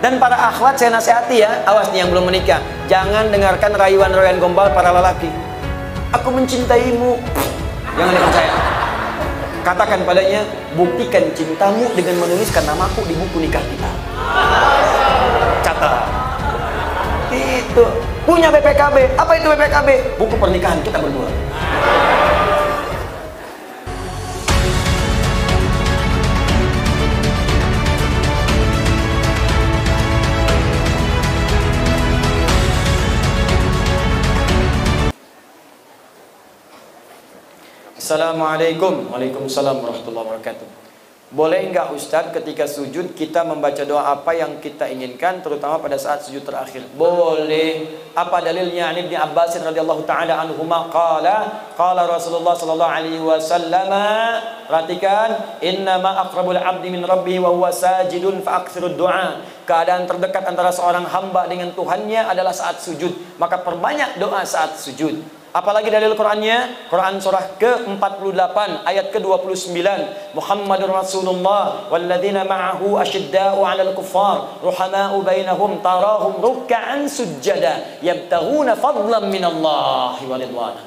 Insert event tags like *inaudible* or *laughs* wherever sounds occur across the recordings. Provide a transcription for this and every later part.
Dan para akhwat saya nasihati ya, awas nih yang belum menikah. Jangan dengarkan rayuan-rayuan gombal para lelaki. Aku mencintaimu. Jangan dipercaya. Katakan padanya, buktikan cintamu dengan menuliskan namaku di buku nikah kita. Catat. Itu. Punya BPKB. Apa itu BPKB? Buku pernikahan kita berdua. Assalamualaikum. Waalaikumsalam warahmatullahi wabarakatuh. Boleh enggak Ustaz ketika sujud kita membaca doa apa yang kita inginkan terutama pada saat sujud terakhir? Boleh. Apa dalilnya? An Ibni Abbas radhiyallahu taala anhuma qala qala Rasulullah sallallahu alaihi wasallam Perhatikan innama aqrabul abdi min rabbih wa huwa sajidun fa du'a. Keadaan terdekat antara seorang hamba dengan Tuhannya adalah saat sujud. Maka perbanyak doa saat sujud Apalagi dalil Qurannya? Quran surah ke-48 ayat ke-29. Muhammadur Rasulullah walladzina ma'ahu asyidda'u 'alal kuffar ruhama'u bainahum tarahum ruk'an sujada yabtaghuna fadlan minallahi wa ridwana.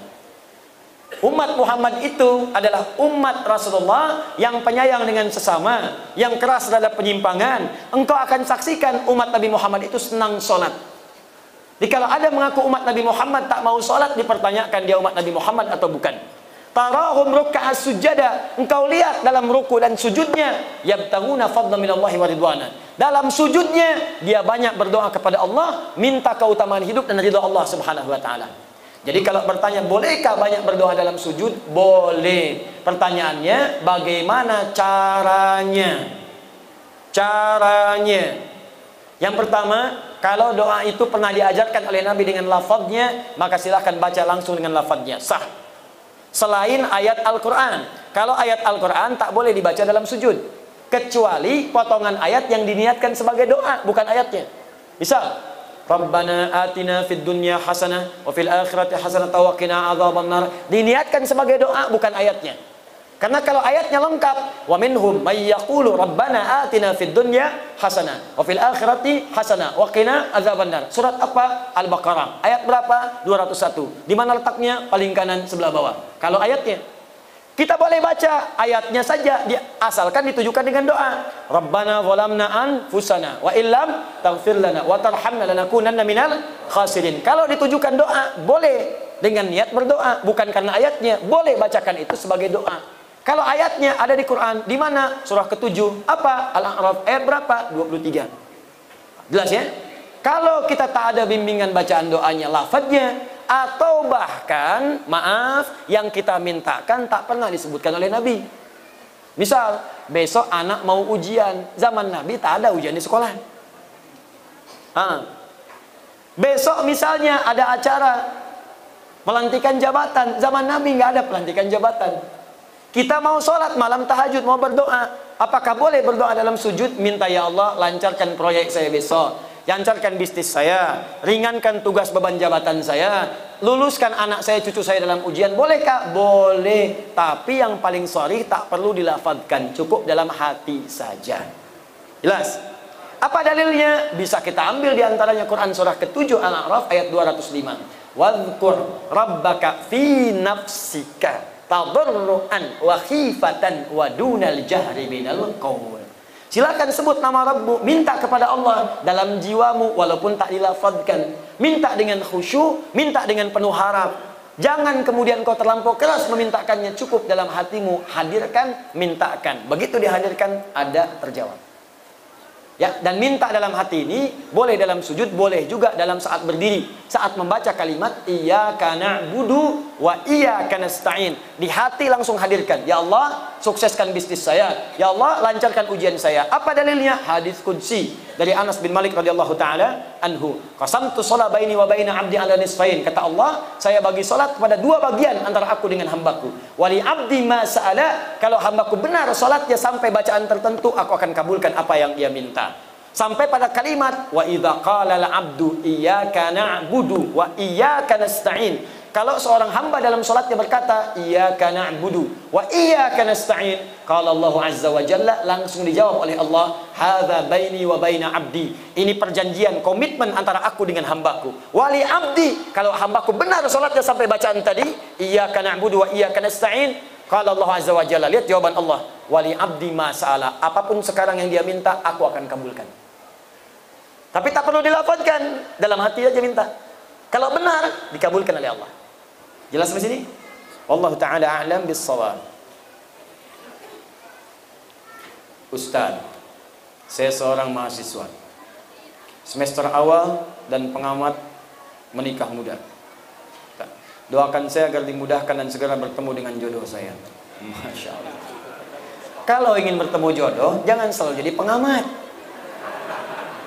Umat Muhammad itu adalah umat Rasulullah yang penyayang dengan sesama, yang keras terhadap penyimpangan. Engkau akan saksikan umat Nabi Muhammad itu senang sholat jadi kalau ada mengaku umat Nabi Muhammad tak mau sholat, dipertanyakan dia umat Nabi Muhammad atau bukan. Tarahum ruk'a sujada. Engkau lihat dalam ruku dan sujudnya. Yabtahuna fadla minallahi wa ridwana. Dalam sujudnya, dia banyak berdoa kepada Allah. Minta keutamaan hidup dan ridha Allah subhanahu wa ta'ala. Jadi kalau bertanya, bolehkah banyak berdoa dalam sujud? Boleh. Pertanyaannya, bagaimana caranya? Caranya. Yang pertama, kalau doa itu pernah diajarkan oleh Nabi dengan lafadznya, maka silahkan baca langsung dengan lafadznya. Sah. Selain ayat Al-Quran. Kalau ayat Al-Quran tak boleh dibaca dalam sujud. Kecuali potongan ayat yang diniatkan sebagai doa, bukan ayatnya. Misal, Rabbana atina fid dunya hasanah wa fil akhirati hasanah wa qina adzabannar. Diniatkan sebagai doa, bukan ayatnya. Karena kalau ayatnya lengkap, wa minhum may yaqulu rabbana atina fid dunya hasanah wa fil akhirati hasanah wa qina azabannar. Surat apa? Al-Baqarah. Ayat berapa? 201. Di mana letaknya? Paling kanan sebelah bawah. Kalau ayatnya kita boleh baca ayatnya saja asalkan ditujukan dengan doa. Rabbana zalamna anfusana wa illam taghfir lana wa tarhamna lanakunanna minal khasirin. Kalau ditujukan doa, boleh dengan niat berdoa, bukan karena ayatnya. Boleh bacakan itu sebagai doa. Kalau ayatnya ada di Quran, di mana? Surah ke-7. Apa? Al-A'raf ayat berapa? 23. Jelas ya? Kalau kita tak ada bimbingan bacaan doanya, lafadznya, atau bahkan, maaf, yang kita mintakan tak pernah disebutkan oleh Nabi. Misal, besok anak mau ujian. Zaman Nabi tak ada ujian di sekolah. Ha. Besok misalnya ada acara pelantikan jabatan. Zaman Nabi nggak ada pelantikan jabatan. Kita mau sholat malam tahajud, mau berdoa. Apakah boleh berdoa dalam sujud? Minta ya Allah, lancarkan proyek saya besok. Lancarkan bisnis saya. Ringankan tugas beban jabatan saya. Luluskan anak saya, cucu saya dalam ujian. Bolehkah? Boleh. Tapi yang paling sorry tak perlu dilafadkan. Cukup dalam hati saja. Jelas? Apa dalilnya? Bisa kita ambil di antaranya Quran surah ke-7 Al-A'raf ayat 205. Wadhkur rabbaka fi nafsika wa khifatan wa dunal jahri minal. Silakan sebut nama Rabbu, minta kepada Allah dalam jiwamu walaupun tak dilafadkan. Minta dengan khusyuk, minta dengan penuh harap. Jangan kemudian kau terlampau keras memintakannya, cukup dalam hatimu hadirkan, mintakan. Begitu dihadirkan ada terjawab. Ya, dan minta dalam hati ini boleh dalam sujud, boleh juga dalam saat berdiri. Saat membaca kalimat iyyaka na'budu wa iyyaka nasta'in. Di hati langsung hadirkan, ya Allah, sukseskan bisnis saya. Ya Allah, lancarkan ujian saya. Apa dalilnya? Hadis qudsi dari Anas bin Malik radhiyallahu taala anhu. Qasamtu shalah baini wa baina 'abdi 'ala nisfain. Kata Allah, saya bagi salat kepada dua bagian antara aku dengan hambaku. Wali 'abdi ma sa'ala, kalau hambaku benar salatnya sampai bacaan tertentu, aku akan kabulkan apa yang dia minta. Sampai pada kalimat wa idza qala al-'abdu iyyaka na'budu wa iyyaka nasta'in. Kalau seorang hamba dalam sholatnya berkata, Iyaka na'budu wa iyaka nasta'in. Kalau Allah Azza wa Jalla langsung dijawab oleh Allah, Hadha baini wa baina abdi. Ini perjanjian, komitmen antara aku dengan hambaku. Wali abdi, kalau hambaku benar sholatnya sampai bacaan tadi, Iyaka na'budu wa iyaka nasta'in. Kalau Allah Azza wa Jalla, lihat jawaban Allah. Wali abdi masalah. Apa pun sekarang yang dia minta, aku akan kabulkan. Tapi tak perlu dilafadkan, dalam hati aja minta. Kalau benar, dikabulkan oleh Allah. Jelas sampai sini? Allah taala a'lam bis-shawab. Ustaz, saya seorang mahasiswa. Semester awal dan pengamat menikah muda. Doakan saya agar dimudahkan dan segera bertemu dengan jodoh saya. Masya Allah. Kalau ingin bertemu jodoh, jangan selalu jadi pengamat.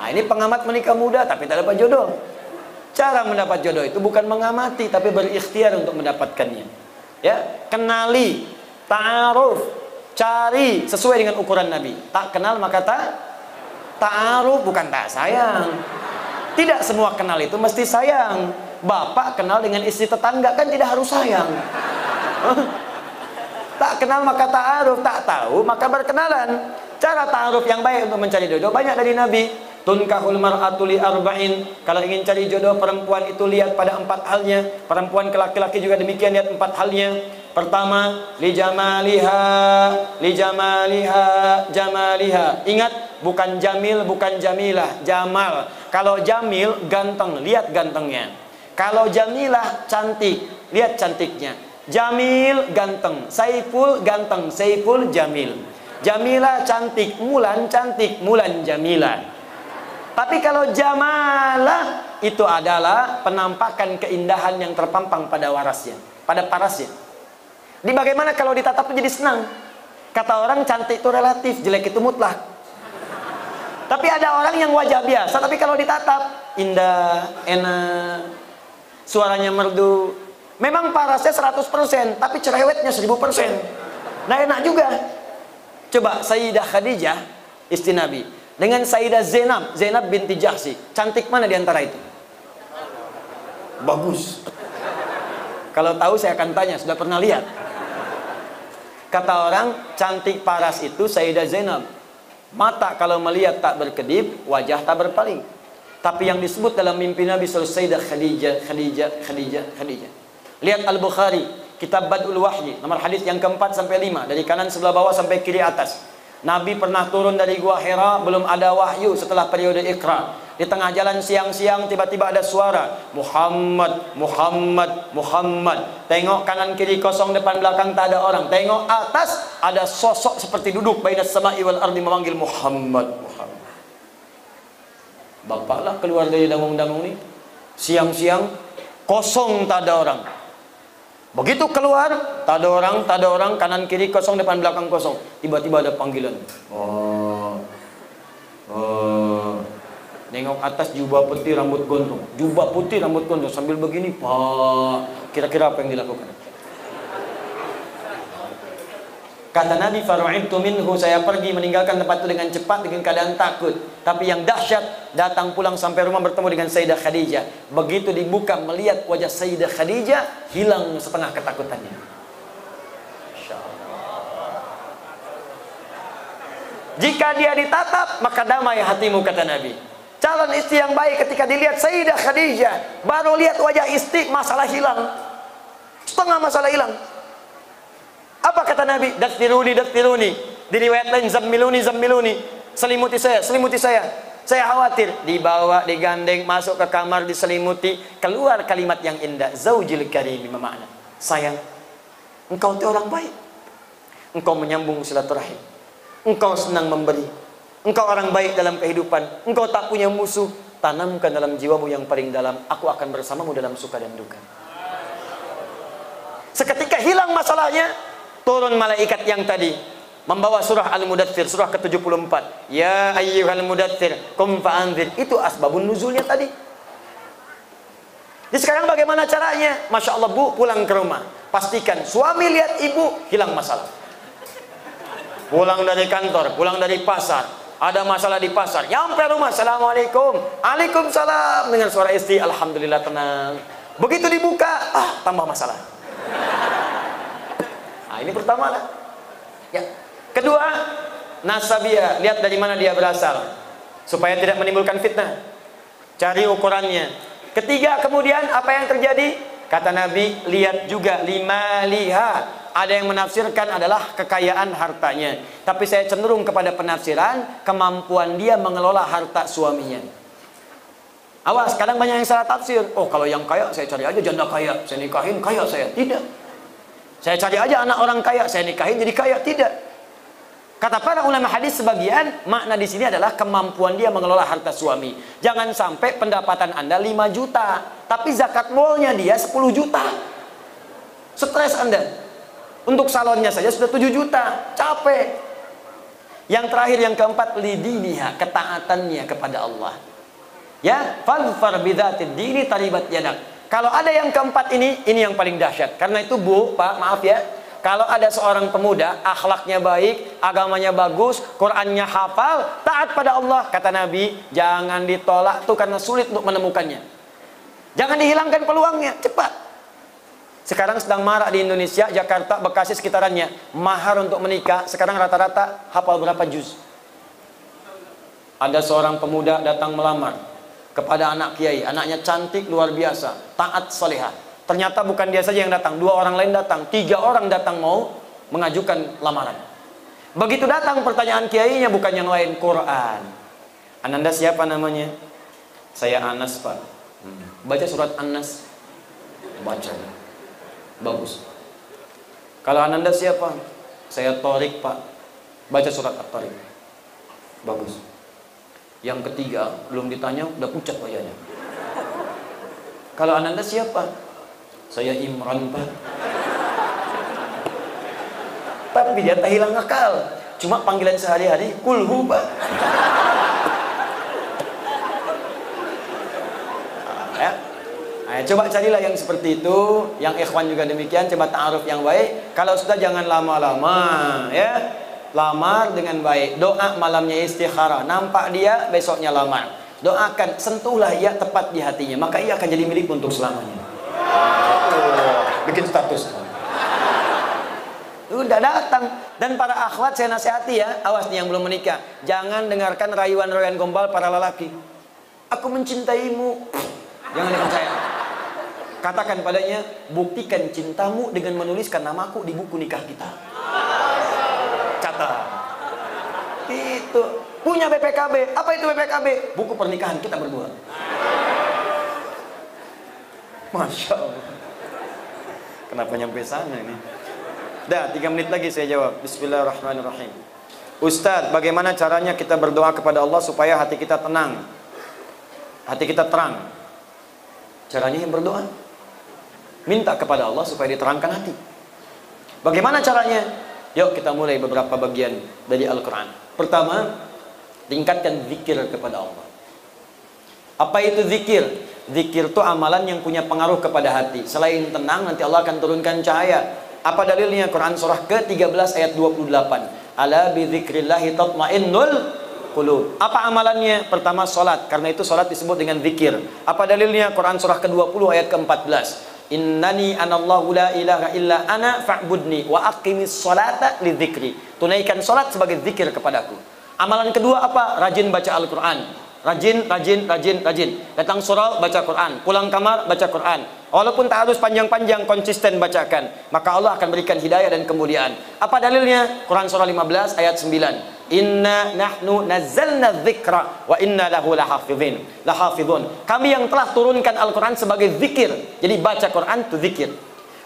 Nah, ini pengamat menikah muda tapi tak dapat jodoh. Cara mendapat jodoh itu bukan mengamati tapi berikhtiar untuk mendapatkannya. Ya, kenali, ta'aruf, cari sesuai dengan ukuran Nabi. Tak kenal maka tak ta'aruf bukan tak sayang. Tidak semua kenal itu mesti sayang. Bapak kenal dengan istri tetangga kan tidak harus sayang. *laughs* tak kenal maka ta'aruf, tak tahu maka berkenalan. Cara ta'aruf yang baik untuk mencari jodoh banyak dari Nabi tunkahul mar'atu li arba'in. Kalau ingin cari jodoh perempuan itu lihat pada empat halnya. Perempuan ke laki-laki juga demikian lihat empat halnya. Pertama li jamaliha li jamaliha jamaliha. Ingat bukan jamil bukan jamilah jamal. Kalau jamil ganteng. Lihat gantengnya. Kalau jamilah cantik. Lihat cantiknya. Jamil ganteng. Saiful ganteng. Saiful jamil. Jamilah cantik. Mulan cantik. Mulan jamilah tapi kalau jamalah itu adalah penampakan keindahan yang terpampang pada warasnya, pada parasnya. Di bagaimana kalau ditatap jadi senang? Kata orang cantik itu relatif, jelek itu mutlak. Tapi ada orang yang wajah biasa, tapi kalau ditatap indah, enak, suaranya merdu. Memang parasnya 100%, tapi cerewetnya 1000%. Nah enak juga. Coba Sayyidah Khadijah, istri Nabi dengan Sayyidah Zainab, Zainab binti Jahsi. Cantik mana di antara itu? Bagus. Kalau tahu saya akan tanya, sudah pernah lihat? Kata orang, cantik paras itu Sayyidah Zainab. Mata kalau melihat tak berkedip, wajah tak berpaling. Tapi yang disebut dalam mimpi Nabi SAW Sayyidah Khadijah, Khadijah, Khadijah, Khadijah. Lihat Al-Bukhari, Kitab Badul Wahyi, nomor hadis yang keempat sampai lima, dari kanan sebelah bawah sampai kiri atas. Nabi pernah turun dari gua Hira belum ada wahyu setelah periode Iqra. Di tengah jalan siang-siang tiba-tiba ada suara Muhammad, Muhammad, Muhammad. Tengok kanan kiri kosong depan belakang tak ada orang. Tengok atas ada sosok seperti duduk baina sama'i wal ardi memanggil Muhammad, Muhammad. Bapaklah keluar dari dangung-dangung ini. Siang-siang kosong tak ada orang. Begitu keluar, tak ada orang, tak ada orang, kanan kiri kosong, depan belakang kosong. Tiba-tiba ada panggilan. Oh. Oh. Nengok atas jubah putih rambut gondrong. Jubah putih rambut gondrong sambil begini, Pak. Kira-kira apa yang dilakukan? Kata Nabi Faru'ibtu minhu saya pergi meninggalkan tempat itu dengan cepat dengan keadaan takut. Tapi yang dahsyat datang pulang sampai rumah bertemu dengan Sayyidah Khadijah. Begitu dibuka melihat wajah Sayyidah Khadijah hilang setengah ketakutannya. Jika dia ditatap maka damai hatimu kata Nabi. Calon istri yang baik ketika dilihat Sayyidah Khadijah baru lihat wajah istri masalah hilang. Setengah masalah hilang. Apa kata Nabi? Dastiruni, dastiruni. Di riwayat lain, zammiluni, zammiluni. Selimuti saya, selimuti saya. Saya khawatir. Dibawa, digandeng, masuk ke kamar, diselimuti. Keluar kalimat yang indah. Zaujil karim, makna. Sayang, engkau itu orang baik. Engkau menyambung silaturahim. Engkau senang memberi. Engkau orang baik dalam kehidupan. Engkau tak punya musuh. Tanamkan dalam jiwamu yang paling dalam. Aku akan bersamamu dalam suka dan duka. Seketika hilang masalahnya, turun malaikat yang tadi membawa surah Al-Mudathir surah ke-74. Ya ayyuhal mudaththir kum fa'anzir. Itu asbabun nuzulnya tadi. Jadi sekarang bagaimana caranya? Masya Allah bu pulang ke rumah. Pastikan suami lihat ibu hilang masalah. Pulang dari kantor pulang dari pasar. Ada masalah di pasar nyampe rumah. Assalamualaikum. Waalaikumsalam. Dengan suara istri Alhamdulillah tenang. Begitu dibuka, ah tambah masalah. Nah, ini pertama lah. Ya. Kedua, nasabia, lihat dari mana dia berasal supaya tidak menimbulkan fitnah. Cari ukurannya. Ketiga, kemudian apa yang terjadi? Kata Nabi, lihat juga lima lihat. Ada yang menafsirkan adalah kekayaan hartanya. Tapi saya cenderung kepada penafsiran kemampuan dia mengelola harta suaminya. Awas, kadang banyak yang salah tafsir. Oh, kalau yang kaya saya cari aja janda kaya, saya nikahin kaya saya. Tidak. Saya cari aja anak orang kaya, saya nikahin jadi kaya. Tidak. Kata para ulama hadis sebagian makna di sini adalah kemampuan dia mengelola harta suami. Jangan sampai pendapatan Anda 5 juta, tapi zakat molnya dia 10 juta. Stres Anda. Untuk salonnya saja sudah 7 juta, capek. Yang terakhir yang keempat lidiniha, ketaatannya kepada Allah. Ya, falfar bidzatid dini taribat yadak. Kalau ada yang keempat ini, ini yang paling dahsyat. Karena itu Bu, Pak, maaf ya. Kalau ada seorang pemuda, akhlaknya baik, agamanya bagus, Qurannya hafal, taat pada Allah, kata Nabi, jangan ditolak tuh karena sulit untuk menemukannya. Jangan dihilangkan peluangnya, cepat. Sekarang sedang marak di Indonesia, Jakarta, Bekasi sekitarannya. Mahar untuk menikah, sekarang rata-rata hafal berapa juz? Ada seorang pemuda datang melamar kepada anak kiai. Anaknya cantik luar biasa, taat salihah. Ternyata bukan dia saja yang datang, dua orang lain datang, tiga orang datang mau mengajukan lamaran. Begitu datang pertanyaan kiainya bukan yang lain, Quran. Ananda siapa namanya? Saya Anas pak. Hmm. Baca surat Anas. Baca. Bagus. Kalau Ananda siapa? Saya Torik pak. Baca surat At-Torik. Bagus. Yang ketiga, belum ditanya, udah pucat wajahnya. Kalau Ananda siapa? Saya Imran, Pak. Tapi dia tak hilang akal. Cuma panggilan sehari-hari, kulhu, Pak. ya. Coba carilah yang seperti itu, yang ikhwan juga demikian, coba ta'aruf yang baik. Kalau sudah jangan lama-lama, ya lamar dengan baik. Doa malamnya istikharah nampak dia besoknya lamar. Doakan sentuhlah ia tepat di hatinya. Maka ia akan jadi milik untuk selamanya. Oh, bikin status. Udah datang. Dan para akhwat saya nasihati ya. Awas nih yang belum menikah. Jangan dengarkan rayuan-rayuan gombal para lelaki. Aku mencintaimu. Jangan dipercaya. Katakan padanya buktikan cintamu dengan menuliskan namaku di buku nikah kita kata. Itu. Punya BPKB. Apa itu BPKB? Buku pernikahan kita berdua. Masya Allah. Kenapa nyampe sana ini? Dah, tiga menit lagi saya jawab. Bismillahirrahmanirrahim. Ustadz, bagaimana caranya kita berdoa kepada Allah supaya hati kita tenang? Hati kita terang. Caranya yang berdoa. Minta kepada Allah supaya diterangkan hati. Bagaimana caranya? Yuk kita mulai beberapa bagian dari Al-Quran. Pertama, tingkatkan zikir kepada Allah. Apa itu zikir? Zikir itu amalan yang punya pengaruh kepada hati. Selain tenang, nanti Allah akan turunkan cahaya. Apa dalilnya? Quran surah ke-13 ayat 28. Ala bi zikrillahi tatmainnul. Apa amalannya? Pertama salat, karena itu salat disebut dengan zikir. Apa dalilnya? Quran surah ke-20 ayat ke-14. Innani anallahu la ilaha illa ana fa'budni wa aqimis salata lidzikri. Tunaikan salat sebagai zikir kepadaku. Amalan kedua apa? Rajin baca Al-Qur'an. Rajin, rajin, rajin, rajin. Datang surau baca Quran, pulang kamar baca Quran. Walaupun tak harus panjang-panjang konsisten bacakan, maka Allah akan berikan hidayah dan kemuliaan. Apa dalilnya? Quran surah 15 ayat 9. Inna nahnu nazzalna dzikra wa inna lahu lahafizin. Lahafizun. Kami yang telah turunkan Al-Qur'an sebagai zikir. Jadi baca Quran itu zikir.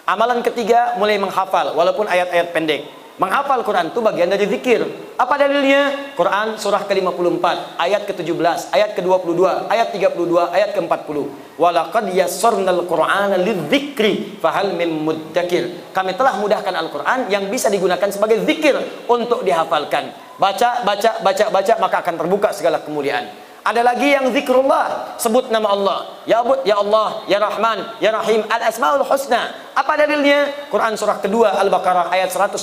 Amalan ketiga mulai menghafal walaupun ayat-ayat pendek. Menghafal Quran itu bagian dari zikir. Apa dalilnya? Quran surah ke-54, ayat ke-17, ayat ke-22, ayat 32, ayat ke-40. Walaqad yassarnal Qur'ana lidzikri fahal min muddakir. Kami telah mudahkan Al-Qur'an yang bisa digunakan sebagai zikir untuk dihafalkan. Baca, baca, baca, baca maka akan terbuka segala kemuliaan. Ada lagi yang zikrullah, sebut nama Allah. Ya Abud, Ya Allah, Ya Rahman, Ya Rahim, Al-Asmaul Husna. Apa dalilnya? Quran surah kedua Al-Baqarah ayat 152.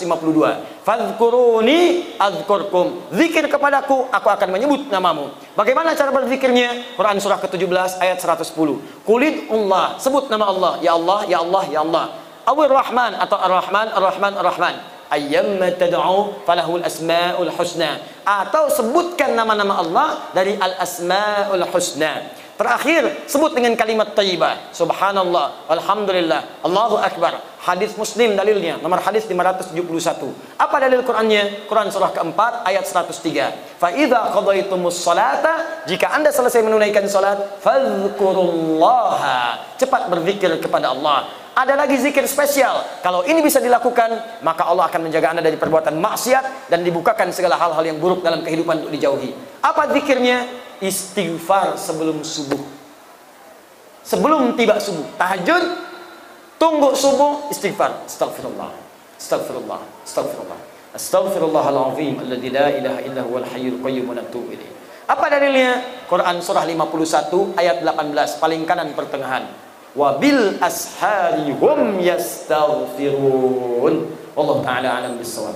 Fadhkuruni adzkurkum. Zikir kepadaku, aku akan menyebut namamu. Bagaimana cara berzikirnya? Quran surah ke-17 ayat 110. Kulid Allah, sebut nama Allah. Ya Allah, Ya Allah, Ya Allah. Awir Rahman atau Ar-Rahman, Ar-Rahman, Ar-Rahman ayyamma tad'u falahul asmaul husna. Atau sebutkan nama-nama Allah dari al asmaul husna. Terakhir sebut dengan kalimat thayyibah subhanallah alhamdulillah Allahu akbar. Hadis muslim dalilnya nomor hadis 571 apa dalil Qurannya? Quran surah keempat ayat 103 fa idza qadaitumus salata jika Anda selesai menunaikan salat fadhkurullaha. Cepat berzikir kepada Allah ada lagi zikir spesial. Kalau ini bisa dilakukan, maka Allah akan menjaga Anda dari perbuatan maksiat dan dibukakan segala hal-hal yang buruk dalam kehidupan untuk dijauhi. Apa zikirnya? Istighfar sebelum subuh. Sebelum tiba subuh. Tahajud, tunggu subuh, istighfar. Astagfirullah. Astagfirullah. Astagfirullah. Astaghfirullahalazim alladzi la ilaha illa huwal hayyul qayyum wa Apa dalilnya? Quran surah 51 ayat 18 paling kanan pertengahan وبال أسحار هم يستغفرون. والله تعالى أعلم بالصواب.